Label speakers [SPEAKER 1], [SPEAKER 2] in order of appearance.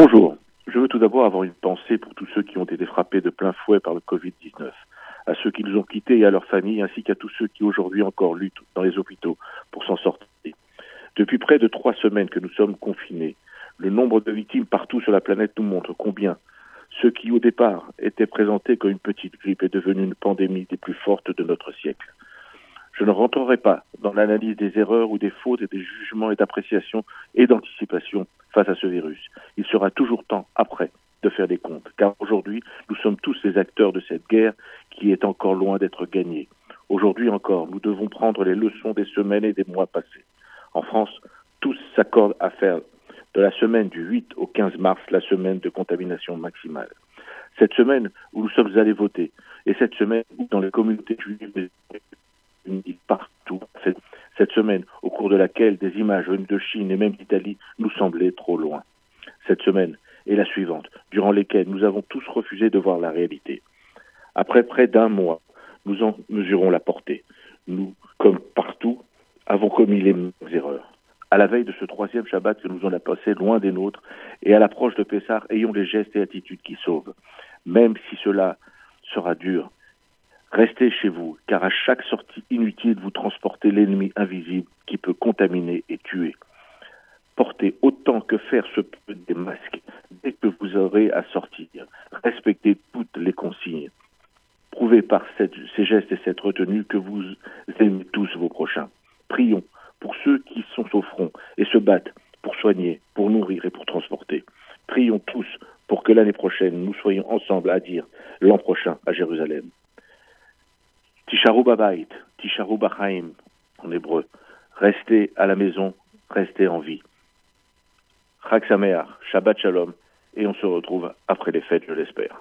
[SPEAKER 1] Bonjour. Je veux tout d'abord avoir une pensée pour tous ceux qui ont été frappés de plein fouet par le Covid-19, à ceux qui nous ont quittés et à leurs familles, ainsi qu'à tous ceux qui aujourd'hui encore luttent dans les hôpitaux pour s'en sortir. Depuis près de trois semaines que nous sommes confinés, le nombre de victimes partout sur la planète nous montre combien ce qui au départ était présenté comme une petite grippe est devenu une pandémie des plus fortes de notre siècle. Je ne rentrerai pas dans l'analyse des erreurs ou des fautes et des jugements et d'appréciation et d'anticipation face à ce virus. Il sera toujours temps, après, de faire des comptes, car aujourd'hui, nous sommes tous les acteurs de cette guerre qui est encore loin d'être gagnée. Aujourd'hui encore, nous devons prendre les leçons des semaines et des mois passés. En France, tous s'accordent à faire de la semaine du 8 au 15 mars la semaine de contamination maximale. Cette semaine où nous sommes allés voter, et cette semaine où dans les communautés juives partout, cette semaine au cours de laquelle des images venues de Chine et même d'Italie nous semblaient trop loin. Cette semaine et la suivante, durant lesquelles nous avons tous refusé de voir la réalité. Après près d'un mois, nous en mesurons la portée. Nous, comme partout, avons commis les mêmes erreurs. À la veille de ce troisième Shabbat que nous en a passé loin des nôtres, et à l'approche de Pessah, ayons les gestes et attitudes qui sauvent. Même si cela sera dur, Restez chez vous, car à chaque sortie inutile, vous transportez l'ennemi invisible qui peut contaminer et tuer. Portez autant que faire se peut des masques dès que vous aurez à sortir. Respectez toutes les consignes. Prouvez par ces gestes et cette retenue que vous aimez tous vos prochains. Prions pour ceux qui sont au front et se battent pour soigner, pour nourrir et pour transporter. Prions tous pour que l'année prochaine, nous soyons ensemble à dire l'an prochain à Jérusalem. Tisharu Babait, Tisharu Bachaim en hébreu. Restez à la maison, restez en vie. Chag Shabbat Shalom, et on se retrouve après les fêtes, je l'espère.